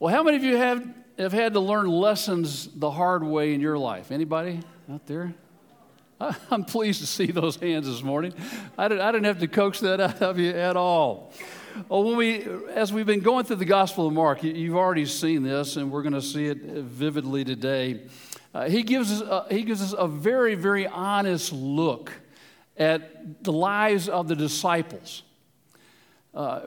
Well, how many of you have, have had to learn lessons the hard way in your life? Anybody out there? I'm pleased to see those hands this morning. I didn't, I didn't have to coax that out of you at all. Well, when we, as we've been going through the Gospel of Mark, you've already seen this, and we're going to see it vividly today. Uh, he, gives us a, he gives us a very, very honest look at the lives of the disciples. Uh,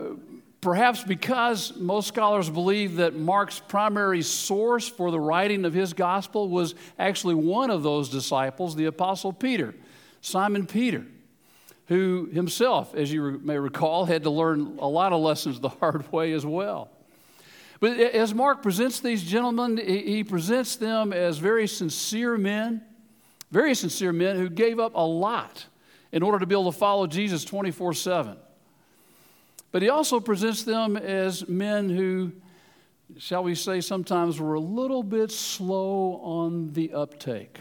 perhaps because most scholars believe that Mark's primary source for the writing of his gospel was actually one of those disciples, the Apostle Peter, Simon Peter, who himself, as you may recall, had to learn a lot of lessons the hard way as well. But as Mark presents these gentlemen, he presents them as very sincere men, very sincere men who gave up a lot in order to be able to follow Jesus 24 7. But he also presents them as men who, shall we say, sometimes were a little bit slow on the uptake,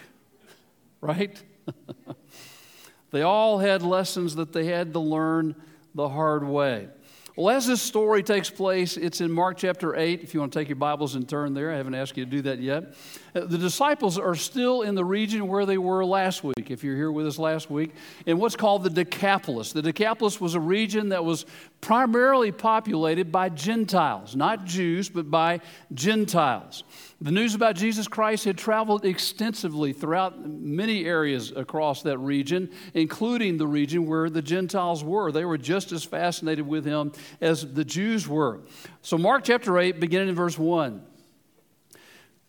right? they all had lessons that they had to learn the hard way. Well, as this story takes place, it's in Mark chapter 8. If you want to take your Bibles and turn there, I haven't asked you to do that yet. Uh, the disciples are still in the region where they were last week, if you're here with us last week, in what's called the Decapolis. The Decapolis was a region that was primarily populated by Gentiles, not Jews, but by Gentiles. The news about Jesus Christ had traveled extensively throughout many areas across that region, including the region where the Gentiles were. They were just as fascinated with him as the Jews were. So, Mark chapter 8, beginning in verse 1.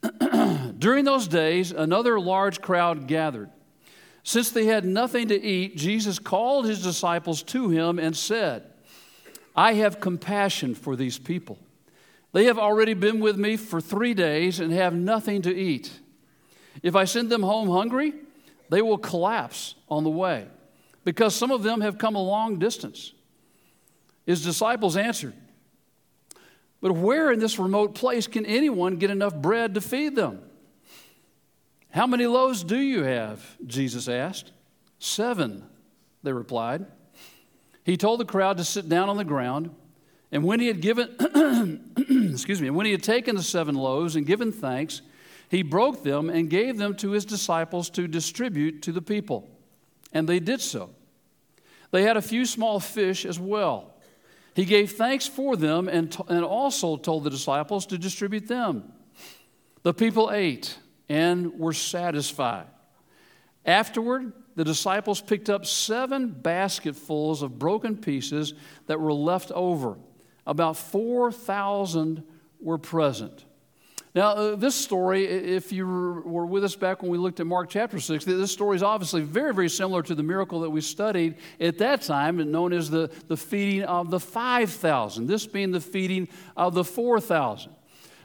During those days, another large crowd gathered. Since they had nothing to eat, Jesus called his disciples to him and said, I have compassion for these people they have already been with me for three days and have nothing to eat. If I send them home hungry, they will collapse on the way, because some of them have come a long distance. His disciples answered, But where in this remote place can anyone get enough bread to feed them? How many loaves do you have? Jesus asked. Seven, they replied. He told the crowd to sit down on the ground. And when he had given, excuse me, when he had taken the seven loaves and given thanks, he broke them and gave them to his disciples to distribute to the people. And they did so. They had a few small fish as well. He gave thanks for them and, t- and also told the disciples to distribute them. The people ate and were satisfied. Afterward, the disciples picked up seven basketfuls of broken pieces that were left over about 4,000 were present. Now, uh, this story, if you were with us back when we looked at Mark chapter 6, this story is obviously very, very similar to the miracle that we studied at that time, known as the, the feeding of the 5,000, this being the feeding of the 4,000.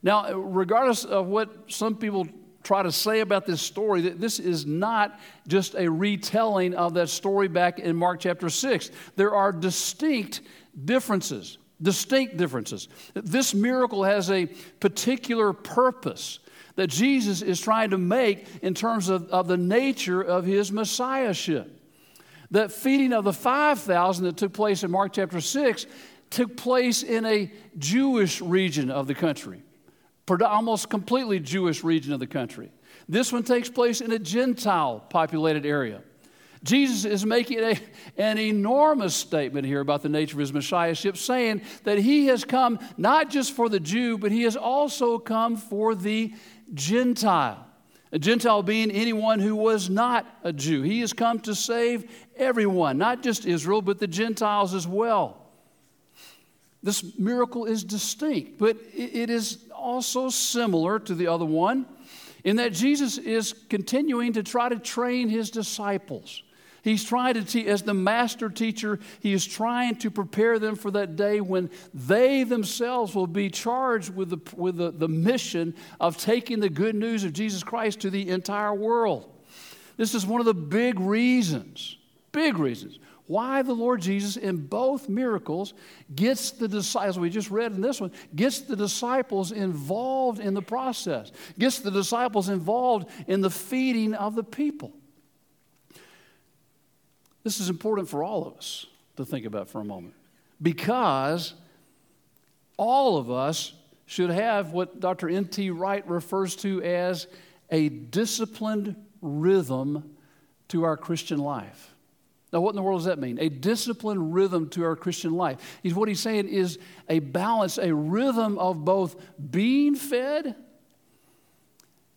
Now, regardless of what some people try to say about this story, that this is not just a retelling of that story back in Mark chapter 6. There are distinct differences distinct differences. This miracle has a particular purpose that Jesus is trying to make in terms of, of the nature of his messiahship. That feeding of the 5,000 that took place in Mark chapter 6 took place in a Jewish region of the country, almost completely Jewish region of the country. This one takes place in a Gentile populated area. Jesus is making a, an enormous statement here about the nature of his messiahship, saying that he has come not just for the Jew, but he has also come for the Gentile. A Gentile being anyone who was not a Jew. He has come to save everyone, not just Israel, but the Gentiles as well. This miracle is distinct, but it is also similar to the other one in that Jesus is continuing to try to train his disciples. He's trying to teach, as the master teacher, he is trying to prepare them for that day when they themselves will be charged with the, with the, the mission of taking the good news of Jesus Christ to the entire world. This is one of the big reasons, big reasons, why the Lord Jesus in both miracles gets the disciples, we just read in this one, gets the disciples involved in the process, gets the disciples involved in the feeding of the people. This is important for all of us to think about for a moment because all of us should have what Dr. N.T. Wright refers to as a disciplined rhythm to our Christian life. Now, what in the world does that mean? A disciplined rhythm to our Christian life. He's, what he's saying is a balance, a rhythm of both being fed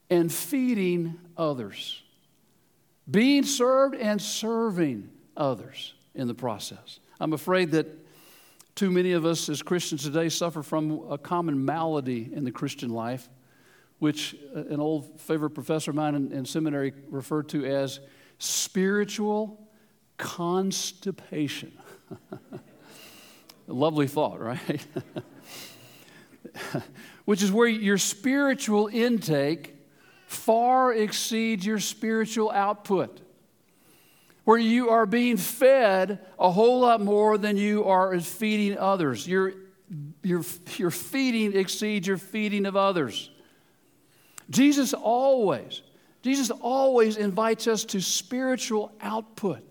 and feeding others, being served and serving others in the process. I'm afraid that too many of us as Christians today suffer from a common malady in the Christian life, which uh, an old favorite professor of mine in, in seminary referred to as spiritual constipation. lovely thought, right? Which is where your spiritual intake far exceeds your spiritual output. Where you are being fed a whole lot more than you are feeding others. Your, your, your feeding exceeds your feeding of others. Jesus always, Jesus always invites us to spiritual output.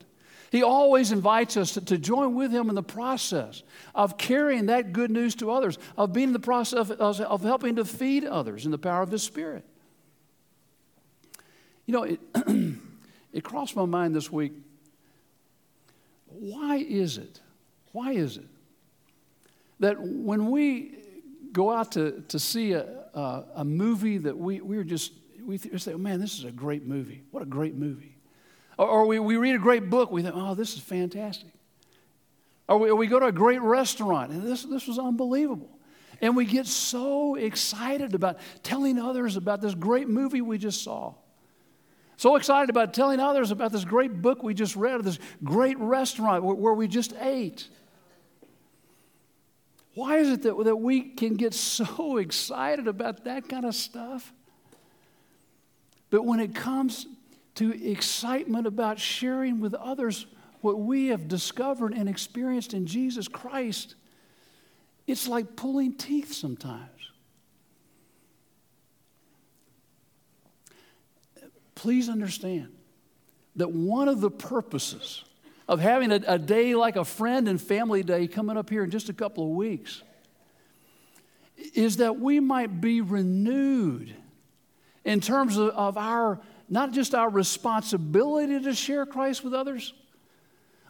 He always invites us to, join with Him in the process of carrying that good news to others, of being in the process of, of helping to feed others in the power of His Spirit. You know, it, it crossed my mind this week why is it, why is it that when we go out to, to see a, a, a movie that we, we're just, we say, oh, man, this is a great movie. What a great movie. Or, or we, we read a great book, we think, oh, this is fantastic. Or we, or we go to a great restaurant, and this, this was unbelievable. And we get so excited about telling others about this great movie we just saw. So excited about telling others about this great book we just read, or this great restaurant where, where we just ate. Why is it that, that we can get so excited about that kind of stuff? But when it comes to excitement about sharing with others what we have discovered and experienced in Jesus Christ, it's like pulling teeth sometimes. Please understand that one of the purposes of having a, a, day like a friend and family day coming up here in just a couple of weeks is that we might be renewed in terms of, of our not just our responsibility to share Christ with others,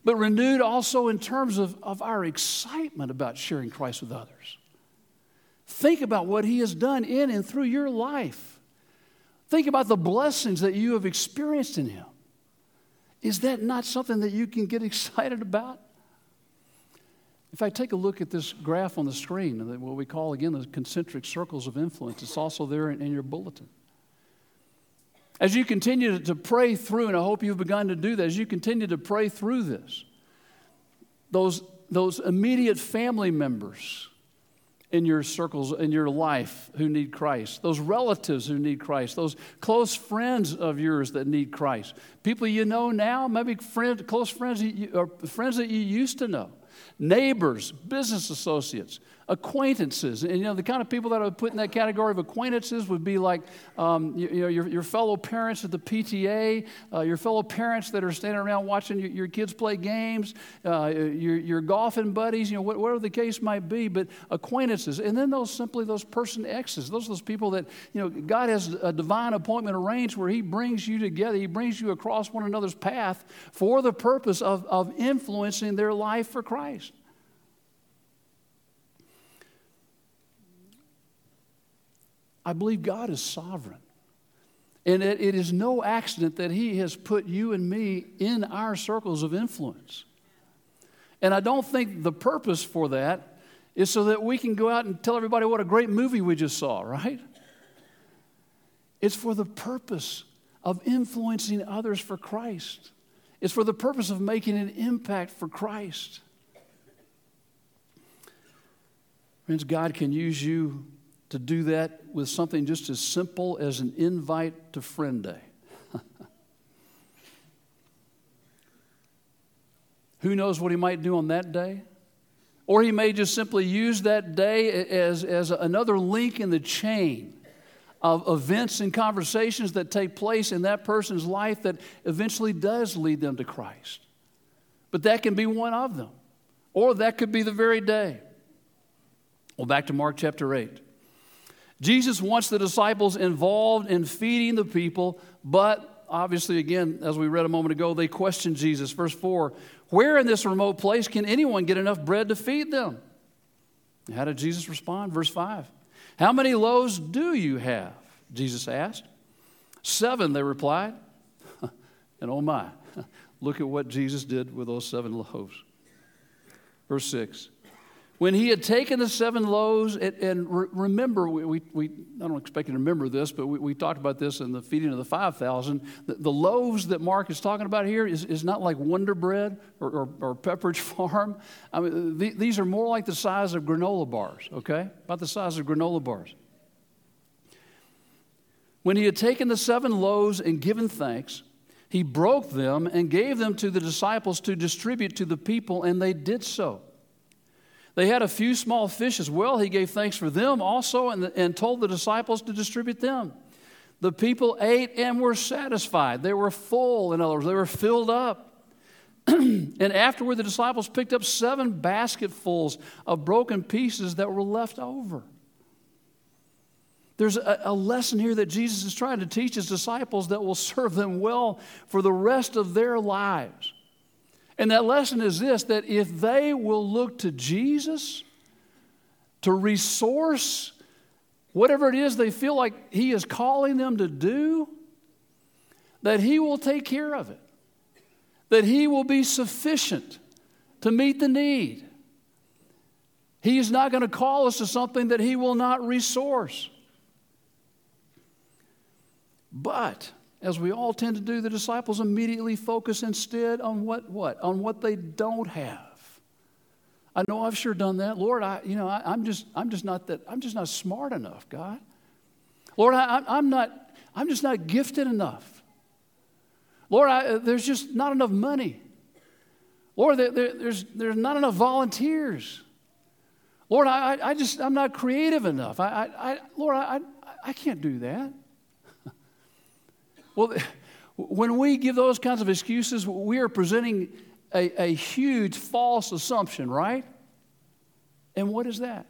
but renewed also in terms of, of our excitement about sharing Christ with others. Think about what He has done in and through your life. Think about the blessings that you have experienced in Him. Is that not something that you can get excited about? If I take a look at this graph on the screen, what we call again the concentric circles of influence, it's also there in, in your bulletin. As you continue to pray through, and I hope you've begun to do that, as you continue to pray through this, those, those immediate family members in your circles, in your life who need Christ, those relatives who need Christ, those close friends of yours that need Christ, people you know now, maybe friend, close friends, you, or friends that you used to know, neighbors, business associates, acquaintances. And you know, the kind of people that I would put in that category of acquaintances would be like um, you, you, know, your, your fellow parents at the PTA, uh, your fellow parents that are standing around watching your, your kids play games, uh, your, your golfing buddies, you know, whatever the case might be, but acquaintances. And then those simply those person X's. Those are those people that, you know, God has a divine appointment arranged where He brings you together, He brings you across one another's path for the purpose of, of influencing their life for Christ. I believe God is sovereign. And it, it is no accident that He has put you and me in our circles of influence. And I don't think the purpose for that is so that we can go out and tell everybody what a great movie we just saw, right? It's for the purpose of influencing others for Christ. It's for the purpose of making an impact for Christ. Friends, God can use you to do that with something just as simple as an invite to Friend Day. Who knows what he might do on that day? Or he may just simply use that day as, as another link in the chain of events and conversations that take place in that person's life that eventually does lead them to Christ. But that can be one of them, or that could be the very day. Well, back to Mark chapter 8. Jesus wants the disciples involved in feeding the people, but obviously, again, as we read a moment ago, they question Jesus. Verse 4 Where in this remote place can anyone get enough bread to feed them? How did Jesus respond? Verse 5 How many loaves do you have? Jesus asked. Seven, they replied. and oh my, look at what Jesus did with those seven loaves. Verse 6 when he had taken the seven loaves, and, and remember, we, we, we, I don't expect you to remember this, but we, we talked about this in the feeding of the 5,000. The, the, loaves that Mark is talking about here is, is not like Wonder Bread or, or, or Pepperidge Farm. I mean, the, these are more like the size of granola bars, okay? About the size of granola bars. When he had taken the seven loaves and given thanks, he broke them and gave them to the disciples to distribute to the people, and they did so. They had a few small fish as well. He gave thanks for them also and, and told the disciples to distribute them. The people ate and were satisfied. They were full, in other words, they were filled up. and afterward, the disciples picked up seven basketfuls of broken pieces that were left over. There's a, a, lesson here that Jesus is trying to teach his disciples that will serve them well for the rest of their lives. And that lesson is this that if they will look to Jesus to resource whatever it is they feel like He is calling them to do, that He will take care of it, that He will be sufficient to meet the need. He is not going to call us to something that He will not resource. But as we all tend to do, the disciples immediately focus instead on what, what? On what they don't have. I know I've sure done that. Lord, I, you know, I, am just, I'm just not that, I'm just not smart enough, God. Lord, I, I'm not, I'm just not gifted enough. Lord, I, there's just not enough money. Lord, there, there, there's, there's not enough volunteers. Lord, I, I just, I'm not creative enough. I, I, Lord, I, I can't do that. Well, when we give those kinds of excuses, we are presenting a, a huge false assumption, right? And what is that?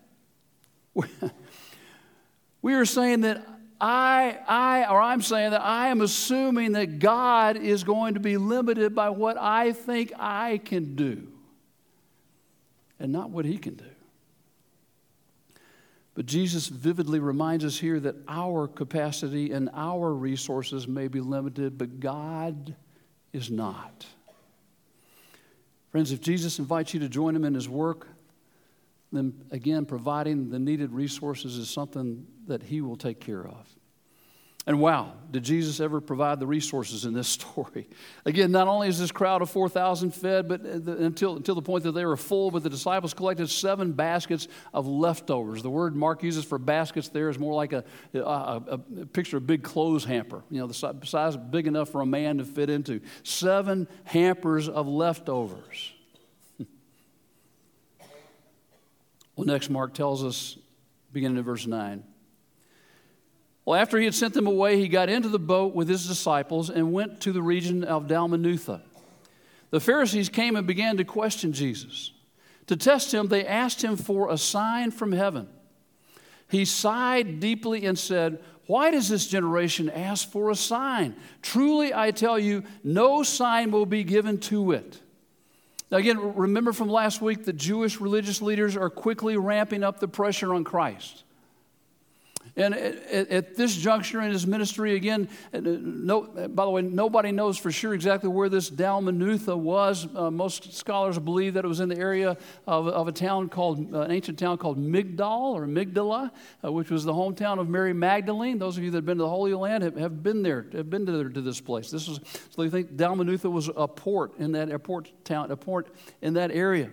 we are saying that I, I, or I'm saying that I am assuming that God is going to be limited by what I think I can do and not what He can do. But Jesus vividly reminds us here that our capacity and our resources may be limited, but God is not. Friends, if Jesus invites you to join him in his work, then again, providing the needed resources is something that he will take care of. And wow, did Jesus ever provide the resources in this story? Again, not only is this crowd of 4,000 fed, but uh, until, until the point that they were full, but the disciples collected seven baskets of leftovers. The word Mark uses for baskets there is more like a, a, a, a picture of a big clothes hamper, you know, the size big enough for a man to fit into. Seven hampers of leftovers. well, next, Mark tells us, beginning in verse 9. Well, after he had sent them away, he got into the boat with his disciples and went to the region of Dalmanutha. The Pharisees came and began to question Jesus. To test him, they asked him for a sign from heaven. He sighed deeply and said, Why does this generation ask for a sign? Truly, I tell you, no sign will be given to it. Now, again, remember from last week that Jewish religious leaders are quickly ramping up the pressure on Christ. And at, this juncture in his ministry, again, uh, no, by the way, nobody knows for sure exactly where this Dalmanutha was. Uh, most scholars believe that it was in the area of, of a town called, uh, an ancient town called Migdal or Migdala, uh, which was the hometown of Mary Magdalene. Those of you that have been to the Holy Land have, have been there, have been to, to this place. This was, so they think Dalmanutha was a port in that airport town, a port in that area.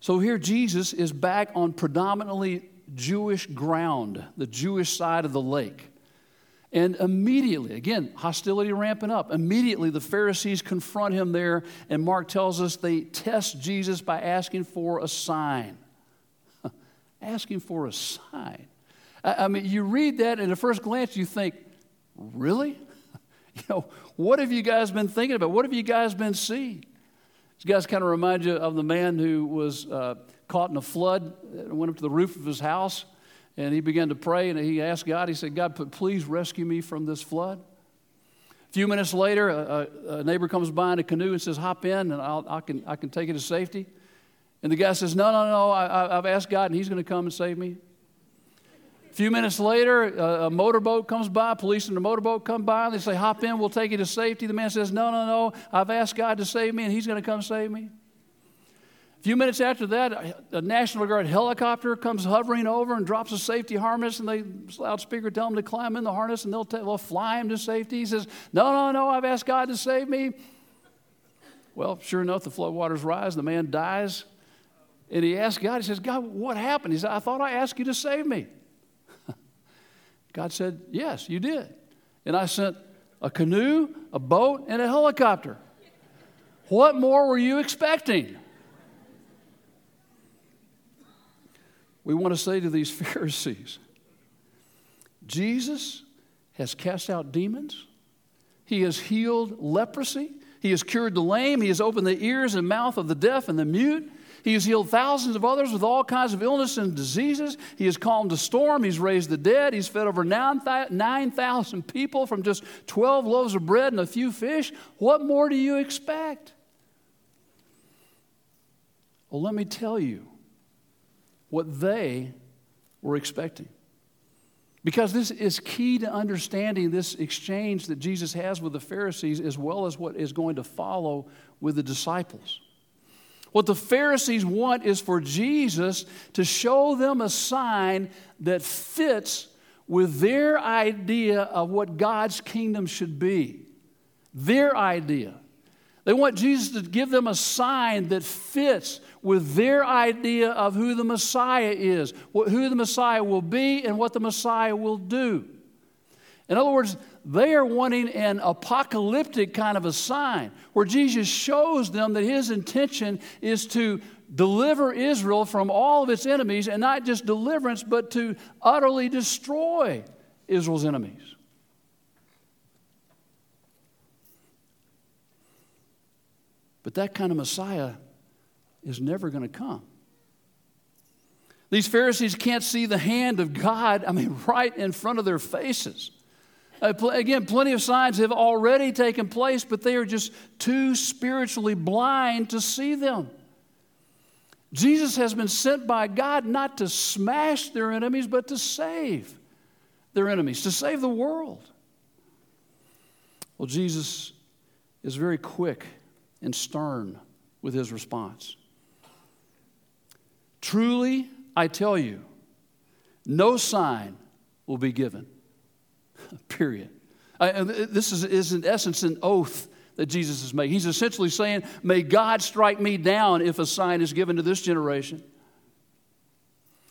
So here Jesus is back on predominantly Jewish ground, the Jewish side of the lake. And immediately, again, hostility ramping up. Immediately, the Pharisees confront him there, and Mark tells us they test Jesus by asking for a sign. asking for a sign. I, I mean, you read that, and at first glance, you think, really? you know, what have you guys been thinking about? What have you guys been seeing? These guys kind of remind you of the man who was. Uh, caught in a flood, went up to the roof of his house, And he began to pray and he asked God, he said, God, please rescue me from this flood. A few minutes later, a, a neighbor comes by in a canoe and says, Hop in and I'll, I, can, I can take you to safety. And the guy says, No, no, no, I, have asked God and he's going to come and save me. A few minutes later, a, a motorboat comes by, police in the motorboat come by, and they say, Hop in, we'll take you to safety. The man says, No, no, no, I've asked God to save me and he's going to come save me. Few minutes after that, a National Guard helicopter comes hovering over and drops a safety harness, and they loudspeaker tell him to climb in the harness, and they'll, t- they'll fly him to safety. He says, "No, no, no! I've asked God to save me." Well, sure enough, the flood waters rise. The man dies, and he asks God. He says, "God, what happened?" He said, "I thought I asked you to save me." God said, "Yes, you did," and I sent a canoe, a boat, and a helicopter. What more were you expecting? We want to say to these Pharisees Jesus has cast out demons, He has healed leprosy, He has cured the lame, He has opened the ears and mouth of the deaf and the mute. He has healed thousands of others with all kinds of illness and diseases. He has calmed the storm. He's raised the dead. He's fed over 9,000 people from just 12 loaves of bread and a few fish. What more do you expect? Well, let me tell you what they were expecting. Because this is key to understanding this exchange that Jesus has with the Pharisees as well as what is going to follow with the disciples. What the Pharisees want is for Jesus to show them a sign that fits with their idea of what God's kingdom should be. Their idea. They want Jesus to give them a sign that fits with their idea of who the Messiah is, who the Messiah will be, and what the Messiah will do. In other words, they are wanting an apocalyptic kind of a sign where Jesus shows them that his intention is to deliver Israel from all of its enemies, and not just deliverance, but to utterly destroy Israel's enemies. But that kind of Messiah is never going to come. These Pharisees can't see the hand of God, I mean, right in front of their faces. Uh, again, plenty of signs have already taken place, but they are just too spiritually blind to see them. Jesus has been sent by God not to smash their enemies, but to save their enemies, to save the world. Well, Jesus is very quick and stern with his response. Truly, I tell you, no sign will be given. Period. I, this is, is, in essence, an oath that Jesus is making. He's essentially saying, May God strike me down if a sign is given to this generation.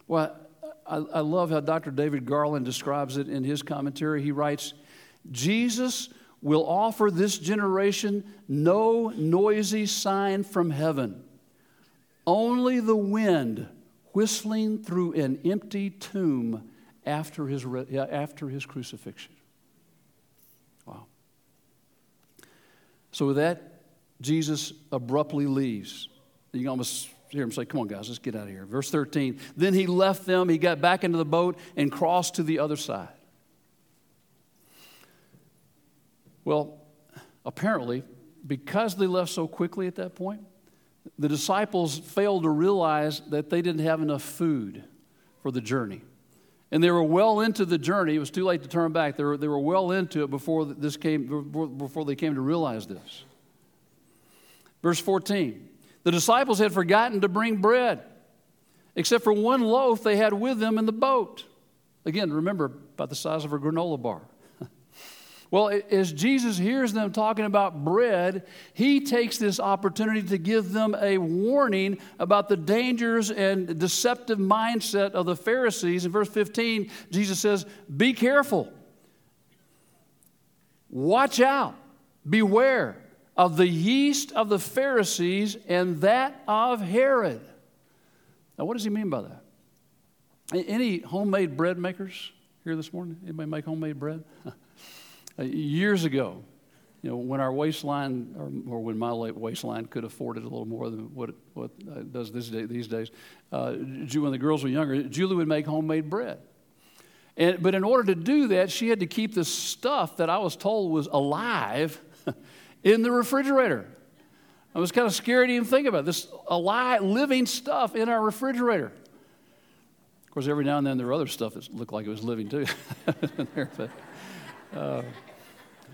Well, I, I love how Dr. David Garland describes it in his commentary. He writes, Jesus will offer this generation no noisy sign from heaven, only the wind whistling through an empty tomb after his, after his crucifixion. Wow. So, with that, Jesus abruptly leaves. You can almost hear him say, Come on, guys, let's get out of here. Verse 13. Then he left them, he got back into the boat and crossed to the other side. Well, apparently, because they left so quickly at that point, the disciples failed to realize that they didn't have enough food for the journey. And they were well into the journey. It was too late to turn back. They were, they were well into it before, this came, before they came to realize this. Verse 14 The disciples had forgotten to bring bread, except for one loaf they had with them in the boat. Again, remember, about the size of a granola bar. Well, as Jesus hears them talking about bread, he takes this opportunity to give them a warning about the dangers and deceptive mindset of the Pharisees. In verse 15, Jesus says, Be careful, watch out, beware of the yeast of the Pharisees and that of Herod. Now, what does he mean by that? Any homemade bread makers here this morning? Anybody make homemade bread? Uh, years ago, you know, when our waistline, or, or, when my waistline could afford it a little more than what it, what it does day, these days, uh, when the girls were younger, Julie would make homemade bread. And, but in order to do that, she had to keep the stuff that I was told was alive in the refrigerator. I was kind of scared to even think about it. this alive, living stuff in our refrigerator. Of course, every now and then there were other stuff that looked like it was living too. but, uh,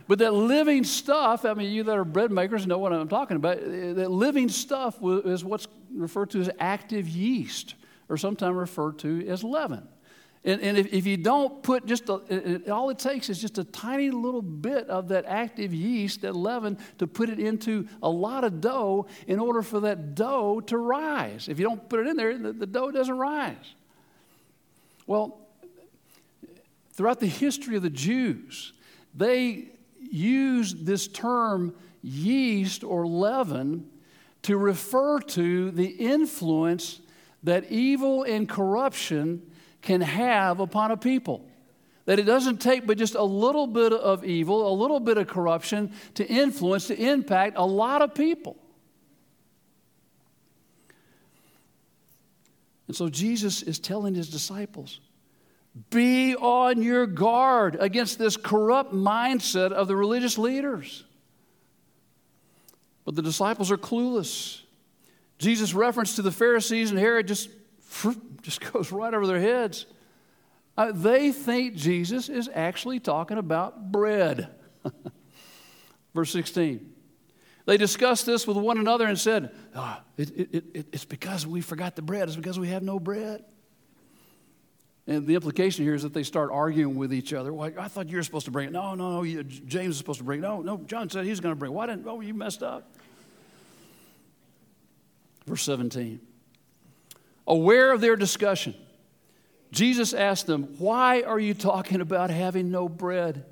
but that living stuff, I mean, you that are bread makers know what I'm talking about. That living stuff is what's referred to as active yeast, or sometimes referred to as leaven. And, and if, if, you don't put just a, it, all it takes is just a tiny little bit of that active yeast, that leaven, to put it into a lot of dough in order for that dough to rise. If you don't put it in there, the, the dough doesn't rise. Well, throughout the history of the Jews, they used this term yeast or leaven to refer to the influence that evil and corruption can have upon a people. That it doesn't take but just a little bit of evil, a little bit of corruption to influence, to impact a lot of people. And so Jesus is telling his disciples be on your guard against this corrupt mindset of the religious leaders. But the disciples are clueless. Jesus' reference to the Pharisees and Herod just just goes right over their heads. Uh, they think Jesus is actually talking about bread. Verse 16. They discussed this with one another and said, oh, it, it, it, It's because we forgot the bread. It's because we have no bread. And the implication here is that they start arguing with each other. Well, I thought you were supposed to bring it. No, no, no. James is supposed to bring it. No, no. John said he's going to bring it. Why didn't? Oh, you messed up. Verse 17. Aware of their discussion, Jesus asked them, Why are you talking about having no bread?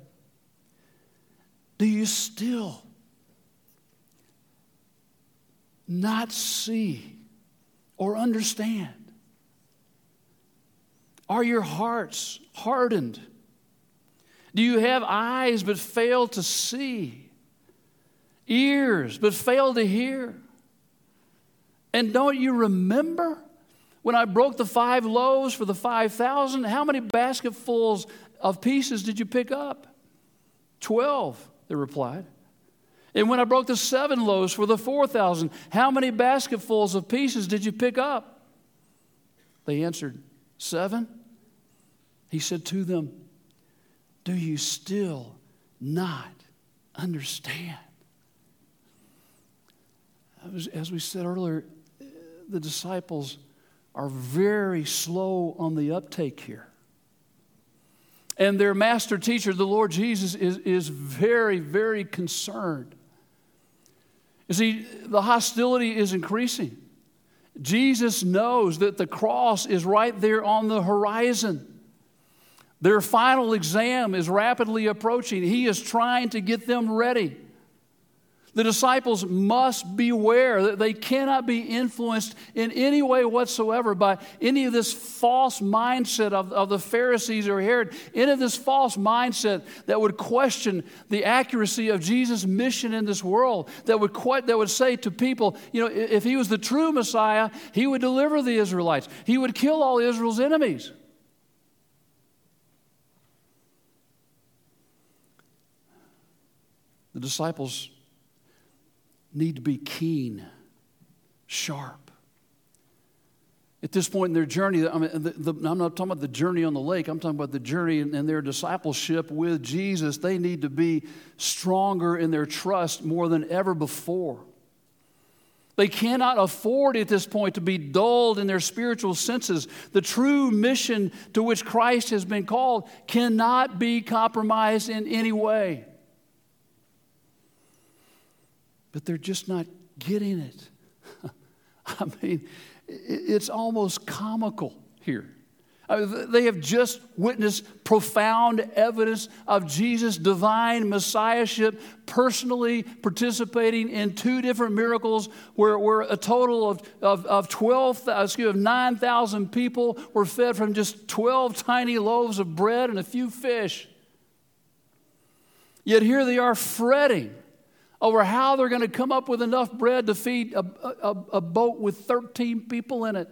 Do you still not see or understand? Are your hearts hardened? Do you have eyes but fail to see? Ears but fail to hear? And don't you remember when I broke the five loaves for the 5,000, how many basketfuls of pieces did you pick up? Twelve, they replied. And when I broke the seven loaves for the 4,000, how many basketfuls of pieces did you pick up? They answered, Seven. He said to them, Do you still not understand? As we said earlier, the disciples are very slow on the uptake here. And their master teacher, the Lord Jesus, is, is very, very concerned. You see, the hostility is increasing. Jesus knows that the cross is right there on the horizon. Their final exam is rapidly approaching. He is trying to get them ready. The disciples must beware that they cannot be influenced in any way whatsoever by any of this false mindset of, of the Pharisees or Herod, any of this false mindset that would question the accuracy of Jesus' mission in this world, that would, that would say to people, you know, if he was the true Messiah, he would deliver the Israelites, he would kill all Israel's enemies. The disciples need to be keen, sharp. At this point in their journey, I mean, the, the, I'm not talking about the journey on the lake, I'm talking about the journey in their discipleship with Jesus. They need to be stronger in their trust more than ever before. They cannot afford at this point to be dulled in their spiritual senses. The true mission to which Christ has been called cannot be compromised in any way but they're just not getting it. I mean, it's almost comical here. I mean, they have just witnessed profound evidence of Jesus' divine messiahship, personally participating in two different miracles where, where a total of, of, of 12, excuse me, 9,000 people were fed from just 12 tiny loaves of bread and a few fish. Yet here they are fretting over how they're going to come up with enough bread to feed a, a, a boat with 13 people in it.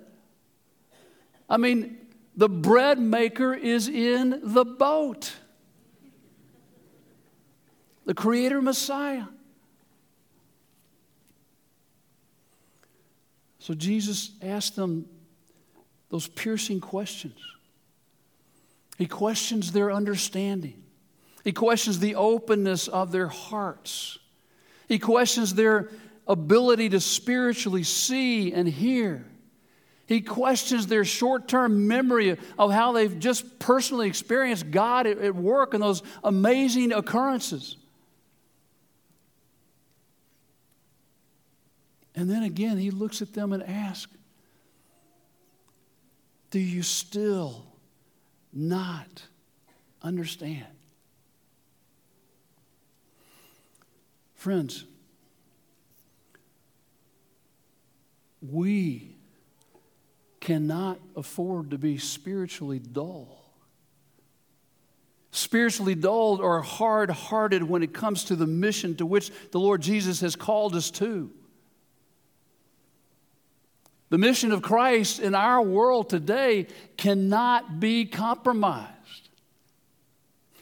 I mean, The bread maker is in the boat. The Creator Messiah. So Jesus asked them those piercing questions. He questions their understanding. He questions the openness of their hearts. He questions their ability to spiritually see and hear. He questions their short term memory of how they've just personally experienced God at, work in those amazing occurrences. And then again, he looks at them and asks, Do you still not understand? Friends, we cannot afford to be spiritually dull. Spiritually dulled or hard hearted when it comes to the mission to which the Lord Jesus has called us to. The mission of Christ in our world today cannot be compromised.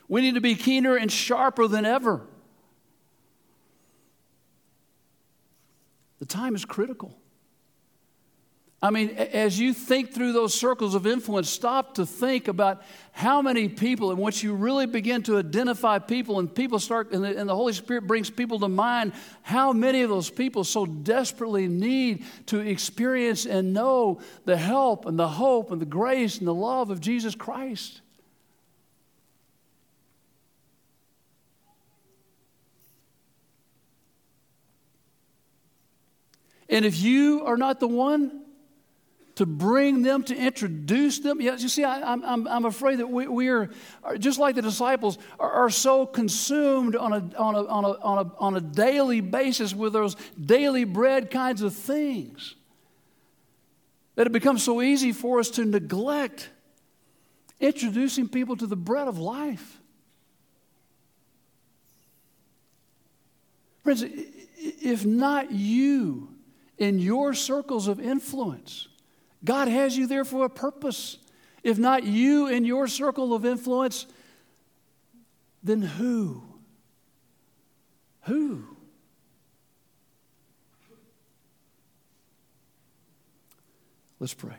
We need to be keener and sharper than ever. The time is critical. I mean, as you think through those circles of influence, stop to think about how many people, and once you really begin to identify people, and people start, and the, and the, Holy Spirit brings people to mind, how many of those people so desperately need to experience and know the help and the hope and the grace and the love of Jesus Christ. And if you are not the one to bring them, to introduce them. Yes, you see, I, am I'm, I'm afraid that we, we are, just like the disciples, are, are so consumed on a, on, a, on, a, on, a, on a daily basis with those daily bread kinds of things that it becomes so easy for us to neglect introducing people to the bread of life. Friends, if not you in your circles of influence, God has you there for a purpose. If not you in your circle of influence, then who? Who? Let's pray.